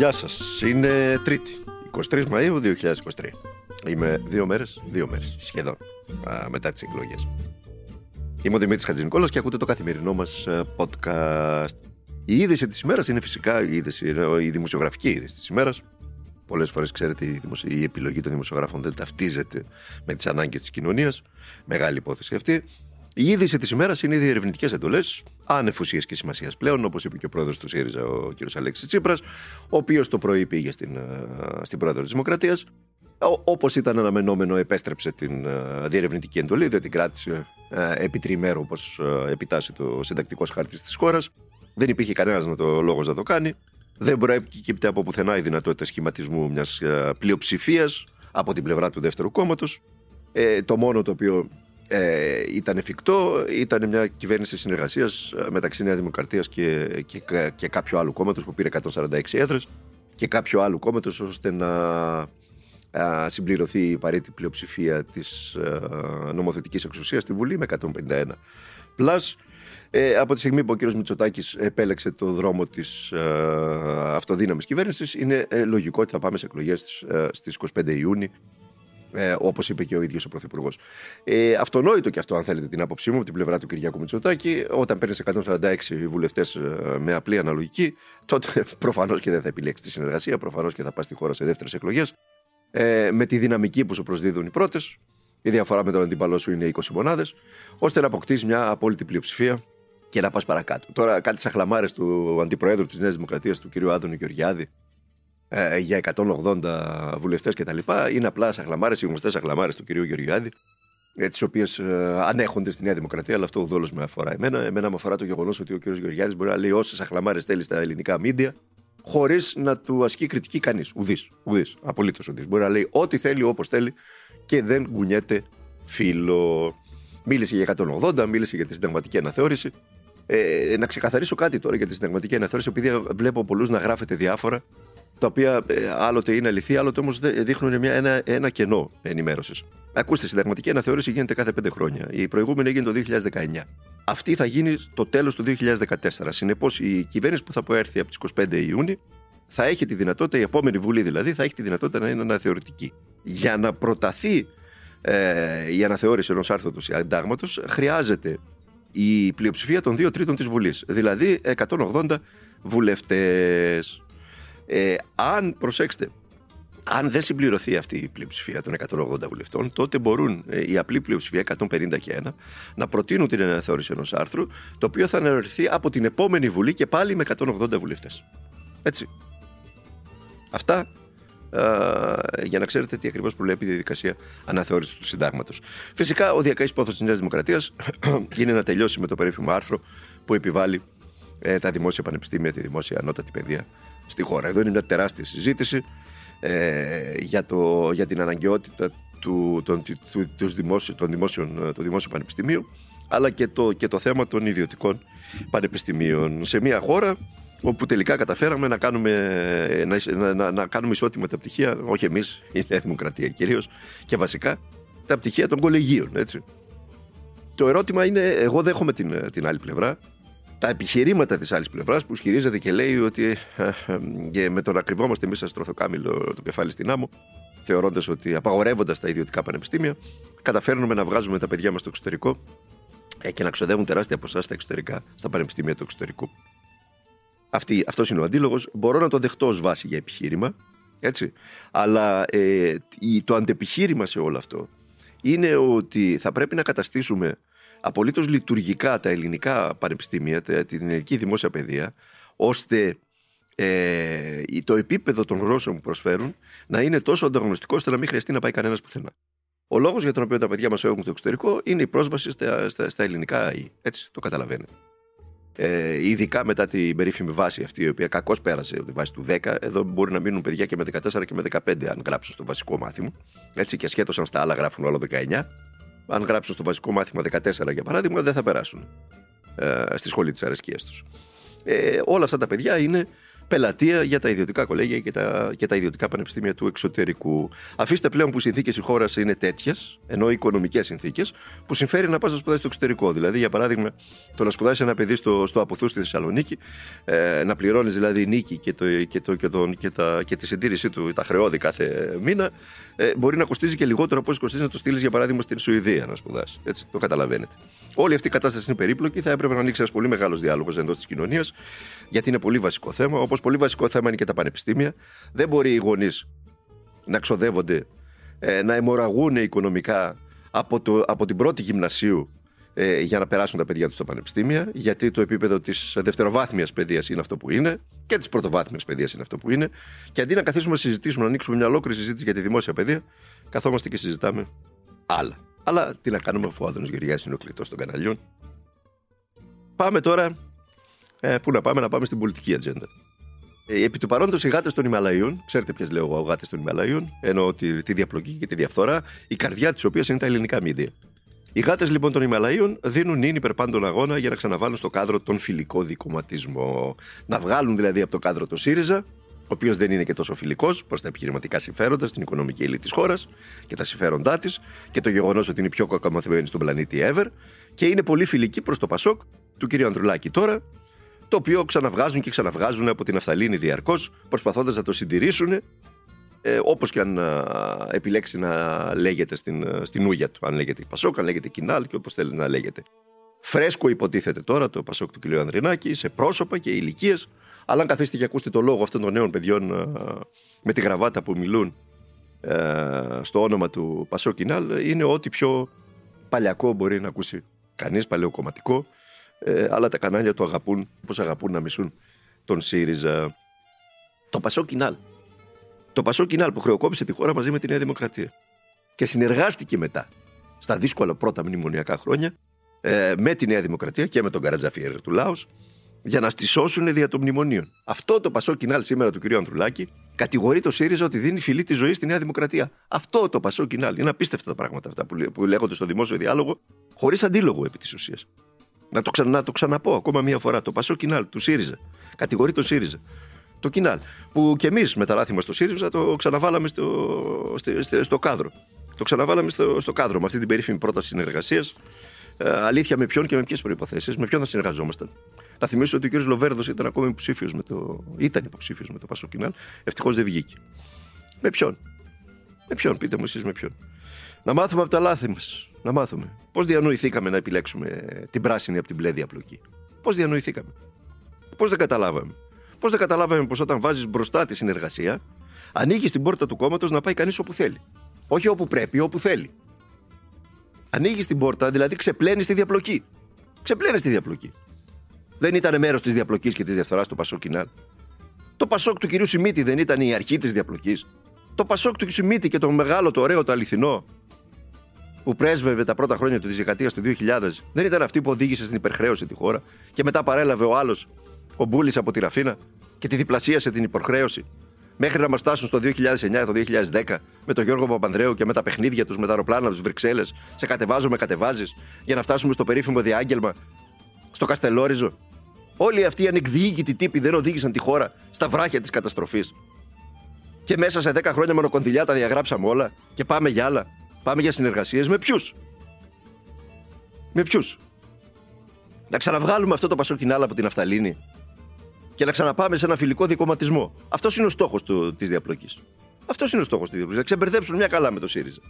Γεια σας, είναι Τρίτη, 23 Μαΐου 2023. Είμαι δύο μέρες, δύο μέρες σχεδόν α, μετά τις εκλογές. Είμαι ο Δημήτρης Χατζηνικόλας και ακούτε το καθημερινό μας ε, podcast. Η είδηση της ημέρας είναι φυσικά η, είδηση, η δημοσιογραφική είδηση της ημέρας. Πολλές φορές ξέρετε η, η επιλογή των δημοσιογράφων δεν ταυτίζεται με τις ανάγκες της κοινωνίας. Μεγάλη υπόθεση αυτή. Η είδηση της ημέρας είναι οι διερευνητικέ εντολές, άνευ ουσία και σημασίας πλέον, όπως είπε και ο πρόεδρος του ΣΥΡΙΖΑ, ο κ. Αλέξης Τσίπρας, ο οποίος το πρωί πήγε στην, ε, στην πρόεδρο της Δημοκρατίας. Όπως ήταν αναμενόμενο, επέστρεψε την ε, διερευνητική εντολή, δεν την κράτησε ε, επί τριημέρου, όπως επιτάσσει το συντακτικό χάρτη της χώρας. Δεν υπήρχε κανένας να το λόγος να το κάνει. Δεν προέκυπτε από πουθενά η δυνατότητα σχηματισμού μιας πλειοψηφίας από την πλευρά του δεύτερου κόμματος. Ε, το μόνο το οποίο ε, ήταν εφικτό, ήταν μια κυβέρνηση συνεργασίας ε, μεταξύ Νέας Δημοκρατίας και, και, και κάποιου άλλου κόμματος που πήρε 146 έδρες και κάποιου άλλου κόμματος ώστε να α, συμπληρωθεί η παρέτητη πλειοψηφία της νομοθετικής εξουσίας στη Βουλή με 151. Plus, ε, από τη στιγμή που ο κ. Μητσοτάκης επέλεξε το δρόμο της ε, αυτοδύναμης κυβέρνησης, είναι ε, λογικό ότι θα πάμε σε εκλογές στις 25 Ιούνιου ε, Όπως είπε και ο ίδιος ο Πρωθυπουργός. Ε, αυτονόητο και αυτό, αν θέλετε, την άποψή μου από την πλευρά του Κυριάκου Μητσοτάκη. Όταν παίρνει 146 βουλευτές ε, με απλή αναλογική, τότε προφανώς και δεν θα επιλέξει τη συνεργασία, προφανώς και θα πας στη χώρα σε δεύτερες εκλογές. Ε, με τη δυναμική που σου προσδίδουν οι πρώτες, η διαφορά με τον αντίπαλό σου είναι 20 μονάδες, ώστε να αποκτήσεις μια απόλυτη πλειοψηφία και να πας παρακάτω. Τώρα, κάτι σαν χλαμάρες του αντιπροέδρου της Νέας Δημοκρατίας, του κ. Άδωνη Γεωργιάδη, ε, για 180 βουλευτές κτλ. Είναι απλά σαχλαμάρες, οι γνωστές σαχλαμάρες του κυρίου Γεωργιάδη, ε, τις οποίες ε, ανέχονται στη Νέα Δημοκρατία, αλλά αυτό ουδόλω με αφορά εμένα. Εμένα με αφορά το γεγονός ότι ο κύριος Γεωργιάδης μπορεί να λέει όσες σαχλαμάρες θέλεις στα ελληνικά μίντια, χωρίς να του ασκεί κριτική κανείς. Ουδής. Ουδής, Απολύτως ουδής. Μπορεί να λέει ό,τι θέλει, όπως θέλει και δεν κουνιέται φίλο. Μίλησε για 180, μίλησε για τη συνταγματική αναθεώρηση. Ε, να ξεκαθαρίσω κάτι τώρα για τη συνταγματική αναθεώρηση, επειδή βλέπω πολλούς να γράφετε διάφορα τα οποία ε, άλλοτε είναι αληθή, άλλοτε όμως δείχνουν μια, ένα, ένα κενό ενημέρωσης. Ακούστε, η συνταγματική αναθεώρηση γίνεται κάθε πέντε χρόνια. Η προηγούμενη έγινε το 2019. Αυτή θα γίνει το τέλος του 2014. Συνεπώς, η κυβέρνηση που θα προέρθει από τις 25 Ιούνιου θα έχει τη δυνατότητα, η επόμενη Βουλή δηλαδή, θα έχει τη δυνατότητα να είναι αναθεωρητική. Για να προταθεί ε, η αναθεώρηση ενός άρθρου του συντάγματο, χρειάζεται η πλειοψηφία των δύο τρίτων της Βουλής. Δηλαδή 180 βουλευτές. Ε, αν, προσέξτε, αν δεν συμπληρωθεί αυτή η πλειοψηφία των 180 βουλευτών, τότε μπορούν ε, η απλή πλειοψηφία 150 και 1 να προτείνουν την αναθεώρηση ενός άρθρου, το οποίο θα αναρωθεί από την επόμενη Βουλή και πάλι με 180 βουλευτές. Έτσι. Αυτά για να ξέρετε τι ακριβώς προβλέπει η διαδικασία αναθεώρησης του συντάγματος. Φυσικά, ο διακαής πόθος της Νέας Δημοκρατίας είναι να τελειώσει με το περίφημο άρθρο που επιβάλλει ε, τα δημόσια πανεπιστήμια, τη δημόσια ανώτατη παιδεία στη χώρα. Εδώ είναι μια τεράστια συζήτηση ε, για, το, για την αναγκαιότητα του, των, του, του δημόσιο, των δημόσιων, του δημόσιου πανεπιστημίου αλλά και το, και το θέμα των ιδιωτικών πανεπιστημίων σε μια χώρα όπου τελικά καταφέραμε να κάνουμε, να, να, να κάνουμε ισότιμα τα πτυχία, όχι εμείς, η Νέα Δημοκρατία κυρίως και βασικά τα πτυχία των κολεγίων, έτσι. Το ερώτημα είναι, εγώ δέχομαι την, την άλλη πλευρά, τα επιχειρήματα της άλλης πλευράς που ισχυρίζεται και λέει ότι και με το να κρυβόμαστε εμεί σαν στροθοκάμιλο το κεφάλι στην άμμο, θεωρώντας ότι απαγορεύοντας τα ιδιωτικά πανεπιστήμια, καταφέρνουμε να βγάζουμε τα παιδιά μας στο εξωτερικό ε, και να ξοδεύουν τεράστια ποσά στα εξωτερικά, στα πανεπιστήμια του εξωτερικού. Αυτή, αυτός είναι ο αντίλογος. Μπορώ να το δεχτώ ως βάση για επιχείρημα, έτσι. Αλλά ε, το αντεπιχείρημα σε όλο αυτό είναι ότι θα πρέπει να καταστήσουμε απολύτως λειτουργικά τα ελληνικά πανεπιστήμια, την ελληνική δημόσια παιδεία, ώστε ε, το επίπεδο των γνώσεων που προσφέρουν να είναι τόσο ανταγωνιστικό ώστε να μην χρειαστεί να πάει κανένας πουθενά. Ο λόγος για τον οποίο τα παιδιά μας φεύγουν στο εξωτερικό είναι η πρόσβαση στα, στα, στα ελληνικά Έτσι, το καταλαβαίνετε. Ε, ειδικά μετά την περίφημη βάση αυτή, η οποία κακώς πέρασε τη βάση του 10, εδώ μπορεί να μείνουν παιδιά και με 14 και με 15, αν γράψουν στο βασικό μάθημα. Έτσι, και ασχέτως αν στα άλλα γράφουν όλο 19 αν γράψουν στο βασικό μάθημα 14 για παράδειγμα, δεν θα περάσουν ε, στη σχολή της αρεσκίας τους. Ε, όλα αυτά τα παιδιά είναι πελατεία για τα ιδιωτικά κολέγια και τα, και τα ιδιωτικά πανεπιστήμια του εξωτερικού. Αφήστε πλέον που οι συνθήκες η χώρας είναι τέτοιες, ενώ οικονομικές συνθήκες, που συμφέρει να πας να σπουδάσεις στο εξωτερικό. Δηλαδή, για παράδειγμα, το να σπουδάσεις ένα παιδί στο, στο Αποθού στη Θεσσαλονίκη, ε, να πληρώνεις δηλαδή νίκη και, το, και, το, και, τον, και, τα, και τη συντήρησή του, τα χρεώδη κάθε μήνα, ε, μπορεί να κοστίζει και λιγότερο από όσο κοστίζει να το στείλεις για παράδειγμα στην Σουηδία να σπουδάσεις. Έτσι, το καταλαβαίνετε. Όλη αυτή η κατάσταση είναι περίπλοκη. Θα έπρεπε να ανοίξει ένας πολύ μεγάλος διάλογος εντός της κοινωνίας, γιατί είναι πολύ βασικό θέμα. Όπως πολύ βασικό θέμα είναι και τα πανεπιστήμια. Δεν μπορεί οι γονείς να ξοδεύονται, ε, να αιμορραγούν οικονομικά από, το, από την πρώτη γυμνασίου ε, για να περάσουν τα παιδιά τους στα πανεπιστήμια, γιατί το επίπεδο της δευτεροβάθμιας παιδείας είναι αυτό που είναι και της πρωτοβάθμιας παιδείας είναι αυτό που είναι. Και αντί να καθίσουμε να συζητήσουμε, να ανοίξουμε μια ολόκληρη συζήτηση για τη δημόσια παιδεία, καθόμαστε και συζητάμε άλλα. Αλλά τι να κάνουμε αφού ο Άδωνος Γεωργιάς είναι ο κλειτό των καναλιών. Πάμε τώρα. Ε, πού να πάμε, να πάμε στην πολιτική ατζέντα. Ε, επί του παρόντος, οι γάτες των Ιμαλαίων, ξέρετε ποιες λέω εγώ, γάτες των Ιμαλαίων, ενώ τη, τη διαπλοκή και τη διαφθορά, η καρδιά της οποίας είναι τα ελληνικά μίντια. Οι γάτες λοιπόν των Ιμαλαίων δίνουν νυν υπερπάντων αγώνα για να ξαναβάλουν στο κάδρο τον φιλικό δικοματισμό. Να βγάλουν δηλαδή από το κάδρο το ΣΥΡΙΖΑ, ο οποίος δεν είναι και τόσο φιλικός προς τα επιχειρηματικά συμφέροντα, στην οικονομική ελίτ της χώρας και τα συμφέροντά της και το γεγονός ότι είναι η πιο κακομαθημένη στον πλανήτη ever και είναι πολύ φιλική προς το Πασόκ του κ. Ανδρουλάκη τώρα, το οποίο ξαναβγάζουν και ξαναβγάζουν από την Αφθαλήνη διαρκώς, προσπαθώντας να το συντηρήσουν, ε, όπως και αν ε, επιλέξει να λέγεται στην, ε, στην ούγια του. Αν λέγεται Πασόκ, αν λέγεται Κινάλ και όπως θέλει να λέγεται. Φρέσκο υποτίθεται τώρα το Πασόκ του κ. Ανδρινάκη σε πρόσωπα και ηλικίες αλλά αν καθίσετε και ακούσετε το λόγο αυτών των νέων παιδιών ε, με τη γραβάτα που μιλούν ε, στο όνομα του Πασό Κινάλ, είναι ό,τι πιο παλιακό μπορεί να ακούσει κανείς, παλαιοκομματικό, ε, αλλά τα κανάλια το αγαπούν, όπως αγαπούν να μισούν τον ΣΥΡΙΖΑ. Το Πασό Κινάλ. Το Πασό Κινάλ που χρεοκόπησε τη χώρα μαζί με τη Νέα Δημοκρατία. Και συνεργάστηκε μετά, στα δύσκολα πρώτα μνημονιακά χρόνια, με τη Νέα Δημοκρατία και με τον Καρατζαφιέρ του Λάους για να στισώσουν δια των μνημονίων. Αυτό το Πασό Κινάλ σήμερα του κ. Ανδρουλάκη κατηγορεί το ΣΥΡΙΖΑ ότι δίνει φιλή τη ζωή στη Νέα Δημοκρατία. Αυτό το Πασό Κινάλ. Είναι απίστευτα τα πράγματα αυτά που λέγονται στο δημόσιο διάλογο, χωρίς αντίλογο επί της ουσίας. Να το, να το ξαναπώ ακόμα μία φορά. Το Πασό Κινάλ του ΣΥΡΙΖΑ κατηγορεί το ΣΥΡΙΖΑ. Το Κινάλ. Που κι εμείς με τα λάθη μα στο ΣΥΡΙΖΑ το ξαναβάλαμε στο, στο, στο κάδρο. Το ξαναβάλαμε στο, στο κάδρο με αυτή την περίφημη πρόταση συνεργασίας. Ε, αλήθεια με ποιον και με ποιες προποθέσει, με ποιον θα συνεργαζόμασταν. Να θυμίσω ότι ο κ. Λοβέρδος ήταν ακόμα υποψήφιος με το. ήταν υποψήφιος με το Πασοκινάλ. Ευτυχώς δεν βγήκε. Με ποιον; Με ποιον, πείτε μου εσείς με ποιον. Να μάθουμε από τα λάθη μας. Να μάθουμε. Πώς διανοηθήκαμε να επιλέξουμε την πράσινη από την μπλε διαπλοκή. Πώς διανοηθήκαμε; Πώς δεν καταλάβαμε; Πώς δεν καταλάβαμε πως όταν βάζεις μπροστά τη συνεργασία, ανοίγεις την πόρτα του κόμματος να πάει κανείς όπου θέλει. Όχι όπου πρέπει, όπου θέλει. Ανοίγεις την πόρτα, δηλαδή ξεπλένεις τη διαπλοκή. Ξεπλένεις τη διαπλοκή δεν ήταν μέρος της διαπλοκής και της διαφθοράς του Πασόκ Κινάλ. Το Πασόκ του κυρίου Σιμίτη δεν ήταν η αρχή της διαπλοκής. Το Πασόκ του Σιμίτη και το μεγάλο, το ωραίο, το αληθινό που πρέσβευε τα πρώτα χρόνια της δεκαετίας του 2000 δεν ήταν αυτή που οδήγησε στην υπερχρέωση τη χώρα και μετά παρέλαβε ο άλλος, ο Μπούλης από τη Ραφίνα και τη διπλασίασε την υπερχρέωση μέχρι να μας φτάσουν στο 2009, το 2010 με τον Γιώργο Παπανδρέου και με τα παιχνίδια τους με τα αεροπλάνα από τις Βρυξέλλες. Σε κατεβάζω, με κατεβάζεις για να φτάσουμε στο περίφημο διάγγελμα στο Καστελόριζο Όλοι αυτοί οι ανεκδιήγητοι τύποι δεν οδήγησαν τη χώρα στα βράχια της καταστροφής. Και μέσα σε 10 χρόνια μονοκονδυλιά τα διαγράψαμε όλα και πάμε για άλλα. Πάμε για συνεργασίες με ποιους; Με ποιους; Να ξαναβγάλουμε αυτό το πασοκινάλα από την Αφθαλήνη και να ξαναπάμε σε ένα φιλικό δικοματισμό. Αυτός είναι ο στόχος της διαπλοκής. Αυτός είναι ο στόχος της διαπλοκής. Να ξεμπερδέψουν μια καλά με το ΣΥΡΙΖΑ.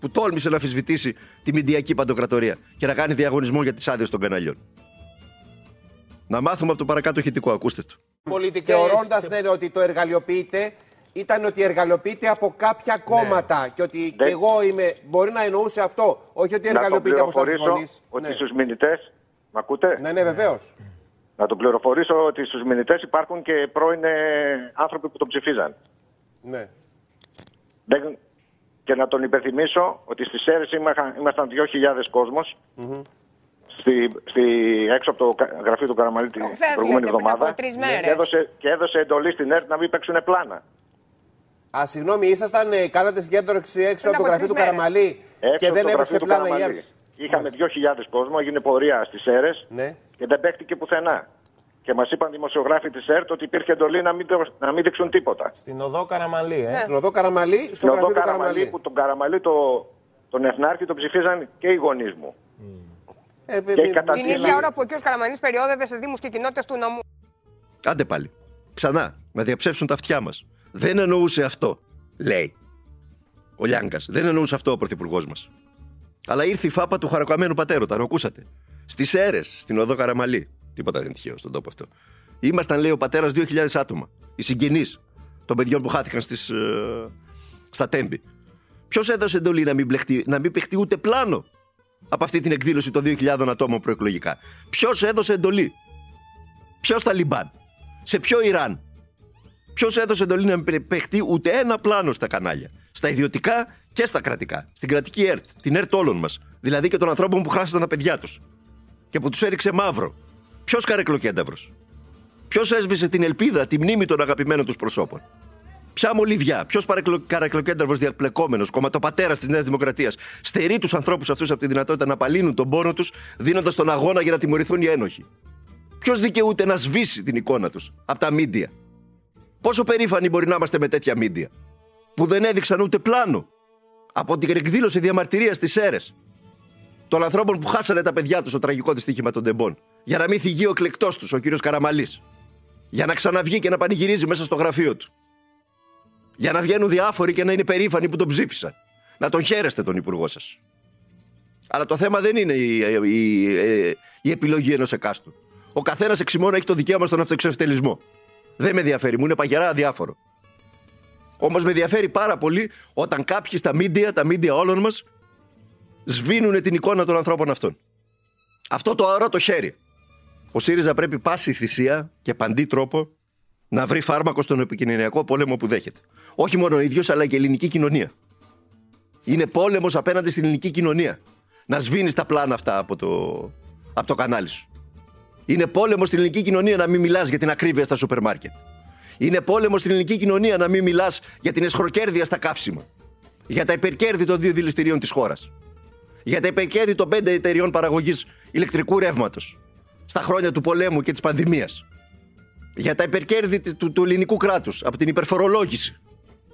Που τόλμησε να αφισβητήσει τη μηντιακή παντοκρατορία και να κάνει διαγωνισμό για τις άδειες των καναλιών. Να μάθουμε από το παρακάτω ηχητικό, ακούστε το. Θεωρώντα ναι, ότι το εργαλειοποιείται, ήταν ότι εργαλειοποιείται από κάποια ναι. κόμματα. Και ότι και εγώ είμαι. Μπορεί να εννοούσε αυτό. Όχι ότι εργαλειοποιείται από εσά Ότι ναι. στους μηνυτέ. Μ' ακούτε; Ναι, ναι, βεβαίως. Να τον πληροφορήσω ότι στους μηνυτές υπάρχουν και πρώην ε, άνθρωποι που τον ψηφίζαν. Ναι. Και να τον υπενθυμίσω ότι στις αίρες ήμασταν 2.000 κόσμος. Mm στη, στη, έξω από το γραφείο του Καραμαλή την προηγούμενη εβδομάδα και έδωσε, και έδωσε εντολή στην ΕΡΤ να μην παίξουν πλάνα. Α, συγγνώμη, ήσασταν, ε, κάνατε συγκέντρωση έξω από το γραφείο του Καραμαλή και δεν έπαιξε πλάνα η ΕΡΤ. Είχαμε 2.000 κόσμο, έγινε πορεία στις αίρε ναι. και δεν παίχτηκε πουθενά. και μας είπαν δημοσιογράφοι της ΕΡΤ ότι υπήρχε εντολή να μην, να μην δείξουν τίποτα. Στην οδό Καραμαλή, ε. Ναι. Στην οδό Καραμαλή, στο Στην οδό γραφείο του Καραμαλή, Καραμαλή. που τον Καραμαλή το, τον Εθνάρχη τον ψηφίζαν και οι γονείς μου. Ε, ε, Και ε, κατά Την τη- ίδια ώρα που ο κ. Καραμανής περιόδευε σε Δήμους και κοινότητες του νομού. Άντε πάλι. Ξανά. Να διαψεύσουν τα αυτιά μας. Δεν εννοούσε αυτό, λέει. Ο Λιάγκα. Δεν εννοούσε αυτό ο πρωθυπουργός μας. Αλλά ήρθε η φάπα του χαρακαμένου πατέρωτα, το ακούσατε. Στις αίρε, στην οδό Καραμαλή. Τίποτα δεν είναι τυχαίο στον τόπο αυτό. Ήμασταν, λέει ο πατέρας, 2.000 άτομα. Οι συγγενείς των παιδιών που χάθηκαν στις, ε, στα τέμπη. Ποιος έδωσε εντολή να μην, πλεχτεί, να μην παιχτεί ούτε πλάνο; Από αυτή την εκδήλωση των 2.000 ατόμων προεκλογικά. Ποιος έδωσε εντολή; Ποιος Ταλιμπάν; Σε ποιο Ιράν; Ποιος έδωσε εντολή να μην παιχτεί ούτε ένα πλάνο στα κανάλια; Στα ιδιωτικά και στα κρατικά. Στην κρατική ΕΡΤ. Την ΕΡΤ όλων μας. Δηλαδή και των ανθρώπων που χάσαν τα παιδιά τους. Και που τους έριξε μαύρο. Ποιος καρεκλοκένταυρος; Ποιος έσβησε την ελπίδα, τη μνήμη των αγαπημένων τους προσώπων; Ποια μολυβιά, ποιος καρεκλοκένταυρο διαπλεκόμενος, κομματοπατέρας της Νέας Δημοκρατίας, στερεί τους ανθρώπους αυτούς από τη δυνατότητα να απαλύνουν τον πόνο τους, δίνοντας τον αγώνα για να τιμωρηθούν οι ένοχοι; Ποιος δικαιούται να σβήσει την εικόνα τους από τα μίντια; Πόσο περήφανοι μπορεί να είμαστε με τέτοια μίντια, που δεν έδειξαν ούτε πλάνο από την εκδήλωση διαμαρτυρίας στι αίρε των ανθρώπων που χάσανε τα παιδιά τους στο τραγικό δυστύχημα των τεμπών, για να μην θυγεί ο εκλεκτός τους, ο κύριος Καραμαλής. Για να ξαναβγεί και να πανηγυρίζει μέσα στο γραφείο του. Για να βγαίνουν διάφοροι και να είναι περήφανοι που τον ψήφισαν. Να τον χαίρεστε τον υπουργό σας. Αλλά το θέμα δεν είναι η, η, η, η επιλογή ενός εκάστου. Ο καθένας εξημών έχει το δικαίωμα στον αυτοεξευτελισμό. Δεν με ενδιαφέρει, μου είναι παγερά αδιάφορο. Όμως με ενδιαφέρει πάρα πολύ όταν κάποιοι στα μίντια, τα μίντια όλων μας, σβήνουν την εικόνα των ανθρώπων αυτών. Αυτό το αορό το χέρι. Ο ΣΥΡΙΖΑ πρέπει πάση θυσία και παντή τρόπο να βρει φάρμακο στον επικοινωνιακό πόλεμο που δέχεται. Όχι μόνο ο ίδιος, αλλά και η ελληνική κοινωνία. Είναι πόλεμος απέναντι στην ελληνική κοινωνία. Να σβήνεις τα πλάνα αυτά από το, από το κανάλι σου. Είναι πόλεμος στην ελληνική κοινωνία να μην μιλάς για την ακρίβεια στα σούπερ μάρκετ. Είναι πόλεμος στην ελληνική κοινωνία να μην μιλάς για την εσχροκέρδεια στα καύσιμα. Για τα υπερκέρδη των δύο δηληστηρίων της χώρας. Για τα υπερκέρδη των πέντε εταιριών παραγωγής ηλεκτρικού ρεύματος. Στα χρόνια του πολέμου και της πανδημίας. Για τα υπερκέρδη του, του ελληνικού κράτους από την υπερφορολόγηση.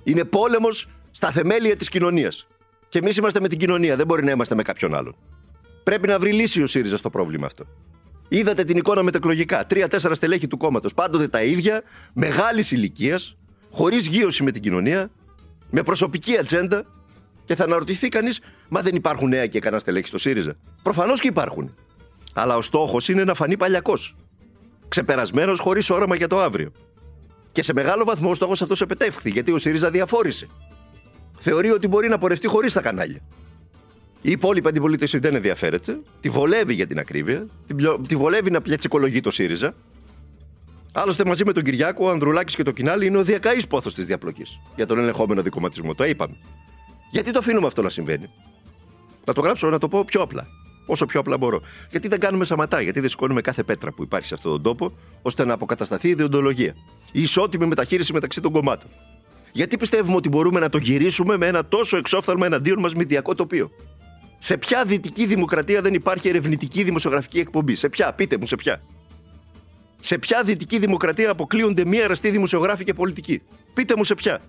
Είναι πόλεμος στα θεμέλια της κοινωνίας. Και εμείς είμαστε με την κοινωνία, δεν μπορεί να είμαστε με κάποιον άλλον. Πρέπει να βρει λύση ο ΣΥΡΙΖΑ στο πρόβλημα αυτό. Είδατε την εικόνα μετεκλογικά. Τρία-τέσσερα στελέχη του κόμματος. Πάντοτε τα ίδια, μεγάλης ηλικίας, χωρίς γύρωση με την κοινωνία, με προσωπική ατζέντα. Και θα αναρωτηθεί κανείς, μα δεν υπάρχουν νέα και κανένα στελέχη στο ΣΥΡΙΖΑ. Προφανώς και υπάρχουν. Αλλά ο στόχος είναι να φανεί παλιακός. Ξεπερασμένος, χωρίς όραμα για το αύριο. Και σε μεγάλο βαθμό ο στόχος αυτός επετεύχθη, γιατί ο ΣΥΡΙΖΑ διαφόρησε. Θεωρεί ότι μπορεί να πορευτεί χωρίς τα κανάλια. Η υπόλοιπη αντιπολίτευση δεν ενδιαφέρεται. Τη βολεύει για την ακρίβεια. Τη, πλιο- τη βολεύει να πλιατσικολογεί το ΣΥΡΙΖΑ. Άλλωστε, μαζί με τον Κυριάκο, ο Ανδρουλάκης και το Κινάλι είναι ο διακαής πόθος της διαπλοκής για τον ελεγχόμενο δικοματισμό. Το είπαμε. Γιατί το αφήνουμε αυτό να συμβαίνει. Να το γράψω, να το πω πιο απλά. Όσο πιο απλά μπορώ. Γιατί δεν κάνουμε σαματά, γιατί δεν σηκώνουμε κάθε πέτρα που υπάρχει σε αυτόν τον τόπο, ώστε να αποκατασταθεί η ιδεοντολογία. Η ισότιμη μεταχείριση μεταξύ των κομμάτων. Γιατί πιστεύουμε ότι μπορούμε να το γυρίσουμε με ένα τόσο εξόφθαλμα εναντίον μας μηντιακό τοπίο; Σε ποια δυτική δημοκρατία δεν υπάρχει ερευνητική δημοσιογραφική εκπομπή; Σε ποια, πείτε μου, σε ποια; Σε ποια δυτική δημοκρατία αποκλείονται μία εραστή δημοσιογράφοι και πολιτικοί. Πείτε μου σε ποια;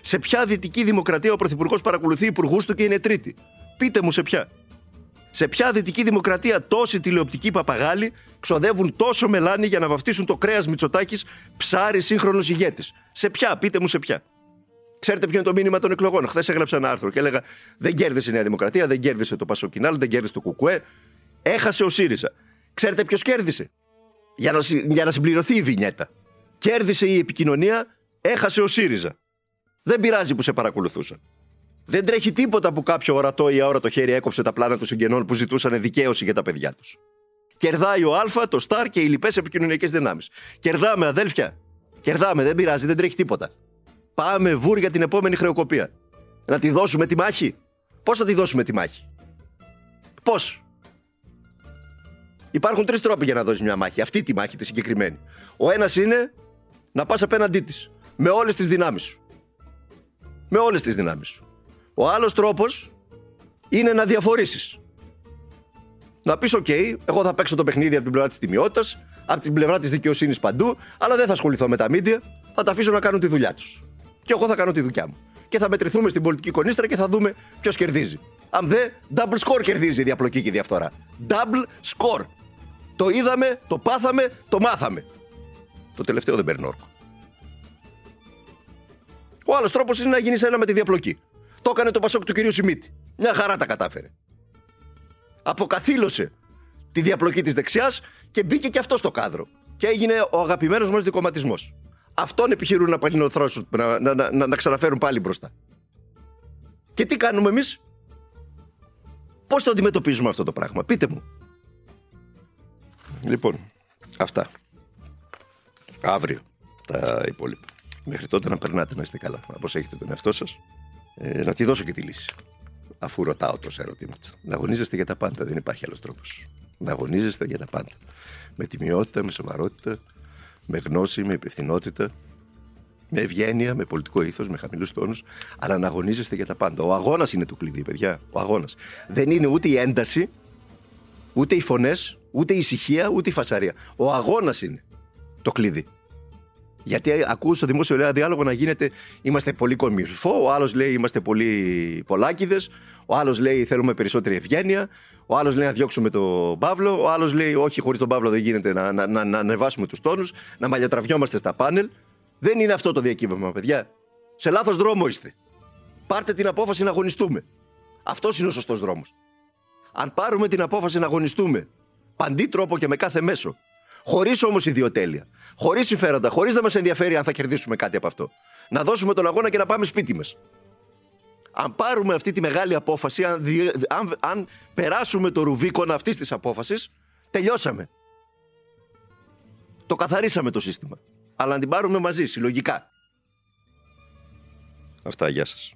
Σε ποια δυτική δημοκρατία ο Πρωθυπουργός παρακολουθεί υπουργούς του και είναι τρίτη; Πείτε μου σε ποια; Σε ποια δυτική δημοκρατία τόσοι τηλεοπτικοί παπαγάλοι ξοδεύουν τόσο μελάνι για να βαφτίσουν το κρέας Μητσοτάκης ψάρι σύγχρονος ηγέτης; Σε ποια, πείτε μου σε ποια. Ξέρετε ποιο είναι το μήνυμα των εκλογών; Χθες έγραψα ένα άρθρο και έλεγα Δεν κέρδισε η Νέα Δημοκρατία, δεν κέρδισε το Πασοκινάλ, δεν κέρδισε το Κουκουέ. Έχασε ο ΣΥΡΙΖΑ. Ξέρετε ποιος κέρδισε; Για να, συ- για να συμπληρωθεί η βινιέτα. Κέρδισε η επικοινωνία, έχασε ο ΣΥΡΙΖΑ. Δεν πειράζει που σε παρακολουθούσαν. Δεν τρέχει τίποτα που κάποιο ορατό ή αόρατο χέρι έκοψε τα πλάνα των συγγενών που ζητούσαν δικαίωση για τα παιδιά τους. Κερδάει ο Α, το Σταρ και οι λοιπές επικοινωνιακές δυνάμεις. Κερδάμε, αδέλφια. Κερδάμε, δεν πειράζει, δεν τρέχει τίποτα. Πάμε βουρ για την επόμενη χρεοκοπία. Να τη δώσουμε τη μάχη; Πώς θα τη δώσουμε τη μάχη; Πώς; Υπάρχουν τρεις τρόποι για να δώσεις μια μάχη. Αυτή τη μάχη τη συγκεκριμένη. Ο ένας είναι να πας απέναντί της. Με όλες τις δυνάμεις σου. Με όλες τις δυνάμεις σου. Ο άλλος τρόπος είναι να διαφορήσεις. Να πεις: OK, εγώ θα παίξω το παιχνίδι από την πλευρά της τιμιότητας, από την πλευρά της δικαιοσύνης παντού, αλλά δεν θα ασχοληθώ με τα μίντια. Θα τα αφήσω να κάνουν τη δουλειά τους. Και εγώ θα κάνω τη δουλειά μου. Και θα μετρηθούμε στην πολιτική κονίστρα και θα δούμε ποιος κερδίζει. Αν δεν, double score κερδίζει η διαπλοκή και η διαφθορά. Double score. Το είδαμε, το πάθαμε, το μάθαμε. Το τελευταίο δεν παίρνει όρκο. Ο άλλος τρόπος είναι να γίνεις ένα με τη διαπλοκή. Το έκανε το Πασόκ του κυρίου Σιμίτη. Μια χαρά τα κατάφερε. Αποκαθήλωσε τη διαπλοκή της δεξιάς και μπήκε και αυτό στο κάδρο. Και έγινε ο αγαπημένος μας δικοματισμός. Αυτόν επιχειρούν να παλινοθρώσουν, να, να, να, να ξαναφέρουν πάλι μπροστά. Και τι κάνουμε εμείς, Πώς το αντιμετωπίζουμε αυτό το πράγμα, πείτε μου. Λοιπόν, αυτά. Αύριο τα υπόλοιπα. Μέχρι τότε να περνάτε να είστε καλά, να προσέχετε τον εαυτό σας. Ε, να τη δώσω και τη λύση. Αφού ρωτάω τόσα ερωτήματα. Να αγωνίζεστε για τα πάντα, δεν υπάρχει άλλος τρόπος. Να αγωνίζεστε για τα πάντα. Με τιμιότητα, με σοβαρότητα, με γνώση, με υπευθυνότητα, με ευγένεια, με πολιτικό ήθος, με χαμηλούς τόνους, αλλά να αγωνίζεστε για τα πάντα. Ο αγώνας είναι το κλειδί, παιδιά. Ο αγώνας. Δεν είναι ούτε η ένταση, ούτε οι φωνές, ούτε η ησυχία, ούτε η φασαρία. Ο αγώνας είναι το κλειδί. Γιατί ακούω στο δημόσιο διάλογο να γίνεται είμαστε πολύ κομιφό, ο άλλος λέει είμαστε πολύ πολλάκιδες, ο άλλος λέει θέλουμε περισσότερη ευγένεια, ο άλλος λέει να διώξουμε τον Παύλο, ο άλλος λέει όχι, χωρίς τον Παύλο δεν γίνεται να, να, να, να ανεβάσουμε τους τόνους, να μαλλιοτραβιόμαστε στα πάνελ. Δεν είναι αυτό το διακύβευμα, παιδιά. Σε λάθος δρόμο είστε. Πάρτε την απόφαση να αγωνιστούμε. Αυτός είναι ο σωστός δρόμος. Αν πάρουμε την απόφαση να αγωνιστούμε, παντή τρόπο και με κάθε μέσο, χωρίς όμως ιδιοτέλεια, χωρίς συμφέροντα, χωρίς να μας ενδιαφέρει αν θα κερδίσουμε κάτι από αυτό, να δώσουμε τον αγώνα και να πάμε σπίτι μας. Αν πάρουμε αυτή τη μεγάλη απόφαση, αν, αν, αν περάσουμε το ρουβίκον αυτής της απόφασης, τελειώσαμε. Το καθαρίσαμε το σύστημα αλλά να την πάρουμε μαζί, συλλογικά. Αυτά, γεια σας.